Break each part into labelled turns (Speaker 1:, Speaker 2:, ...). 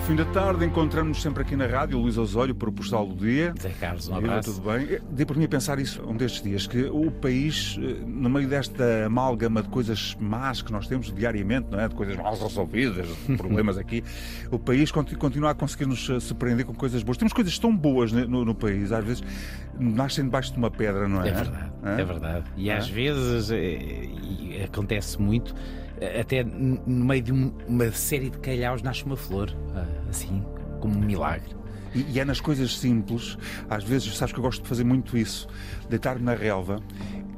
Speaker 1: fim da tarde, encontramos-nos sempre aqui na rádio, Luís Osório, para o Postal do Dia.
Speaker 2: Zé Carlos, um abraço.
Speaker 1: tudo bem? Dei por mim a pensar isso um destes dias, que o país, eh, no meio desta amálgama de coisas más que nós temos diariamente, não é? De coisas mal resolvidas, de problemas aqui, o país conti- continua a conseguir nos eh, surpreender com coisas boas. Temos coisas tão boas ne- no, no país, às vezes nascem debaixo de uma pedra, não é?
Speaker 2: É verdade,
Speaker 1: Hã?
Speaker 2: é verdade. E
Speaker 1: Hã?
Speaker 2: às vezes eh, e acontece muito, eh, até no meio de um- uma série de calhaus nasce uma flor, assim, como um milagre.
Speaker 1: E, e é nas coisas simples, às vezes, sabes que eu gosto de fazer muito isso, deitar-me na relva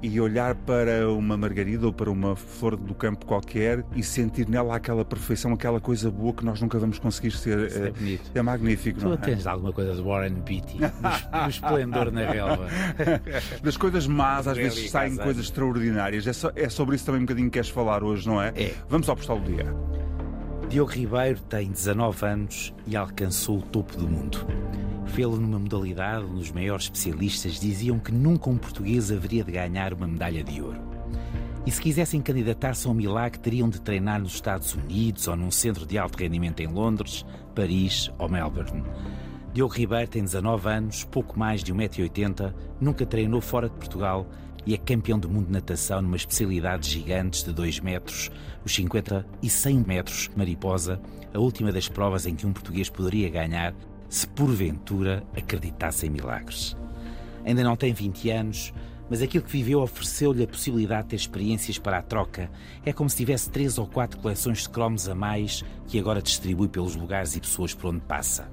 Speaker 1: e olhar para uma margarida ou para uma flor do campo qualquer e sentir nela aquela perfeição, aquela coisa boa que nós nunca vamos conseguir ser.
Speaker 2: Isso é
Speaker 1: Eh,
Speaker 2: bonito.
Speaker 1: É magnífico,
Speaker 2: Tu
Speaker 1: não é?
Speaker 2: tens alguma coisa de Warren Beatty, do, do esplendor na relva.
Speaker 1: Das coisas más, às vezes saem coisas extraordinárias. É, só- é sobre isso também um bocadinho que queres falar hoje, não é?
Speaker 2: É.
Speaker 1: Vamos ao postal do dia.
Speaker 2: Diogo Ribeiro tem 19 anos e alcançou o topo do mundo. Fê-lo numa modalidade onde os maiores especialistas diziam que nunca um português haveria de ganhar uma medalha de ouro. E se quisessem candidatar-se a um milagre, teriam de treinar nos Estados Unidos ou num centro de alto rendimento em Londres, Paris ou Melbourne. Diogo Ribeiro tem 19 anos, pouco mais de 1,80m, nunca treinou fora de Portugal e é campeão do mundo de natação numa especialidade gigantes de 2 metros, os 50 e 100 metros mariposa, a última das provas em que um português poderia ganhar se porventura acreditasse em milagres. Ainda não tem 20 anos, mas aquilo que viveu ofereceu-lhe a possibilidade de ter experiências para a troca. É como se tivesse três ou quatro coleções de cromos a mais que agora distribui pelos lugares e pessoas por onde passa.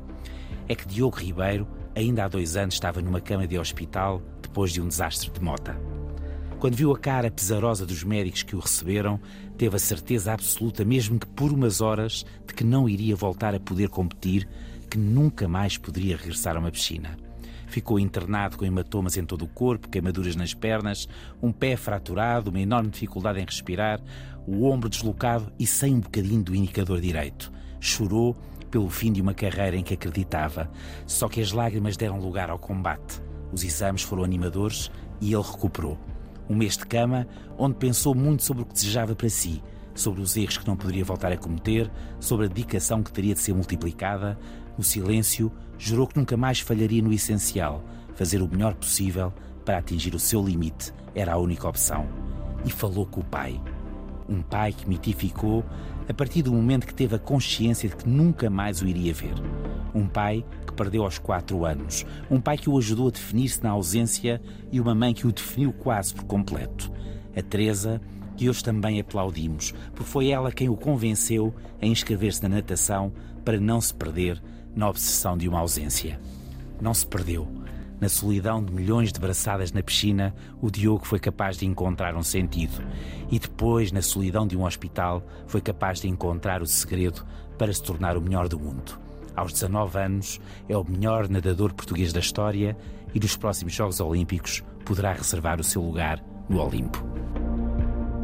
Speaker 2: É que Diogo Ribeiro, ainda há dois anos, estava numa cama de hospital depois de um desastre de mota. Quando viu a cara pesarosa dos médicos que o receberam, teve a certeza absoluta, mesmo que por umas horas, de que não iria voltar a poder competir, que nunca mais poderia regressar a uma piscina. Ficou internado com hematomas em todo o corpo, queimaduras nas pernas, um pé fraturado, uma enorme dificuldade em respirar, o ombro deslocado e sem um bocadinho do indicador direito. Chorou pelo fim de uma carreira em que acreditava, só que as lágrimas deram lugar ao combate. Os exames foram animadores e ele recuperou. Um mês de cama, onde pensou muito sobre o que desejava para si, sobre os erros que não poderia voltar a cometer, sobre a dedicação que teria de ser multiplicada. No silêncio, jurou que nunca mais falharia no essencial, fazer o melhor possível para atingir o seu limite era a única opção. E falou com o pai. Um pai que mitificou a partir do momento que teve a consciência de que nunca mais o iria ver. Um pai que perdeu aos quatro anos. Um pai que o ajudou a definir-se na ausência e uma mãe que o definiu quase por completo. A Teresa, que hoje também aplaudimos, porque foi ela quem o convenceu a inscrever-se na natação para não se perder na obsessão de uma ausência. Não se perdeu. Na solidão de milhões de braçadas na piscina, o Diogo foi capaz de encontrar um sentido. E depois, na solidão de um hospital, foi capaz de encontrar o segredo para se tornar o melhor do mundo. Aos 19 anos, é o melhor nadador português da história e nos próximos Jogos Olímpicos poderá reservar o seu lugar no Olimpo.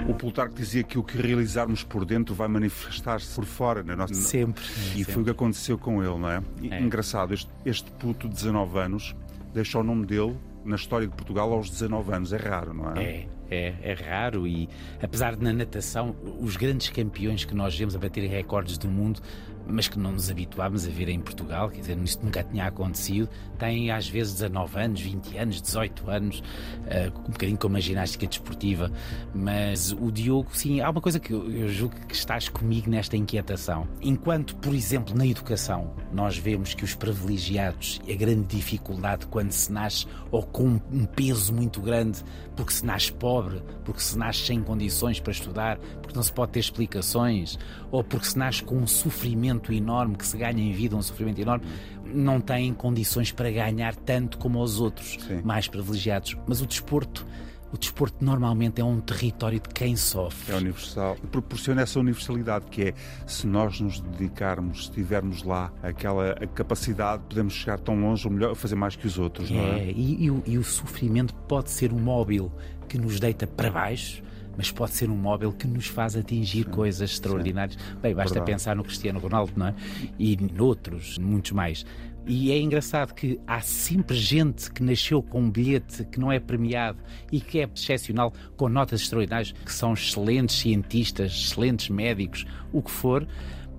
Speaker 1: O Plutarco dizia que o que realizarmos por dentro vai manifestar-se por fora na nossa.
Speaker 2: Sempre.
Speaker 1: E foi o que aconteceu com ele, não é? E,
Speaker 2: É.
Speaker 1: Engraçado, este, este puto de 19 anos deixa o nome dele na história de Portugal aos 19 anos. É raro, não é?
Speaker 2: É, é, é raro e apesar de na natação os grandes campeões que nós vemos a baterem recordes do mundo, mas que não nos habituámos a ver em Portugal, quer dizer, isto nunca tinha acontecido, têm às vezes 19 anos, 20 anos, 18 anos, eh, um bocadinho como a ginástica desportiva, mas o Diogo, sim, há uma coisa que eu, eu julgo que estás comigo nesta inquietação. Enquanto, por exemplo, na educação, nós vemos que os privilegiados a grande dificuldade quando se nasce ou com um peso muito grande, porque se nasce pobre, porque se nasce sem condições para estudar, porque não se pode ter explicações, ou porque se nasce com um sofrimento enorme que se ganha em vida, um sofrimento enorme, não têm condições para ganhar tanto como os outros,
Speaker 1: Sim.
Speaker 2: mais privilegiados. Mas o desporto, o desporto normalmente é um território de quem sofre.
Speaker 1: É universal. Proporciona essa universalidade que é se nós nos dedicarmos, se tivermos lá aquela capacidade, podemos chegar tão longe ou melhor, fazer mais que os outros, não é?
Speaker 2: É, e, e o, e o sofrimento pode ser um móvel que nos deita para baixo, mas pode ser um móvel que nos faz atingir coisas extraordinárias. Bem, basta
Speaker 1: Verdade.
Speaker 2: pensar no Cristiano Ronaldo, não é? E noutros, muitos mais. E é engraçado que há sempre gente que nasceu com um bilhete que não é premiado e que é excepcional, com notas extraordinárias, que são excelentes cientistas, excelentes médicos, o que for,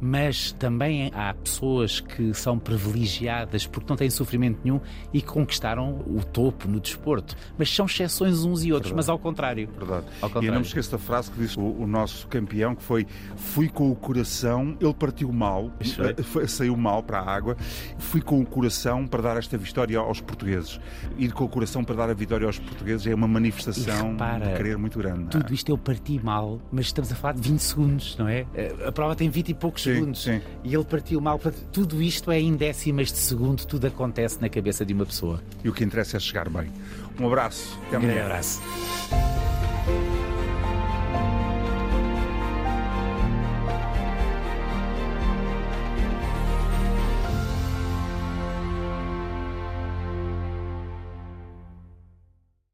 Speaker 2: mas também há pessoas que são privilegiadas porque não têm sofrimento nenhum e conquistaram o topo no desporto. Mas são exceções uns e outros, Verdade. mas ao contrário.
Speaker 1: Verdade. Ao contrário. E eu não me esqueço da frase que disse o, o, nosso campeão, que foi fui com o coração, ele partiu mal, eh, saiu mal para a água, fui com o coração para dar esta vitória aos portugueses. Ir com o coração para dar a vitória aos portugueses é uma manifestação repara, de querer muito grande. É?
Speaker 2: Tudo isto eu parti mal, mas estamos a falar de 20 segundos, não é? Eh, a prova tem 20 e poucos sim, segundos. Sim. E ele partiu mal. Tudo isto é em décimas de segundo, tudo acontece na cabeça de uma pessoa.
Speaker 1: E o que interessa é chegar bem. Um abraço.
Speaker 2: Até amanhã. Um abraço.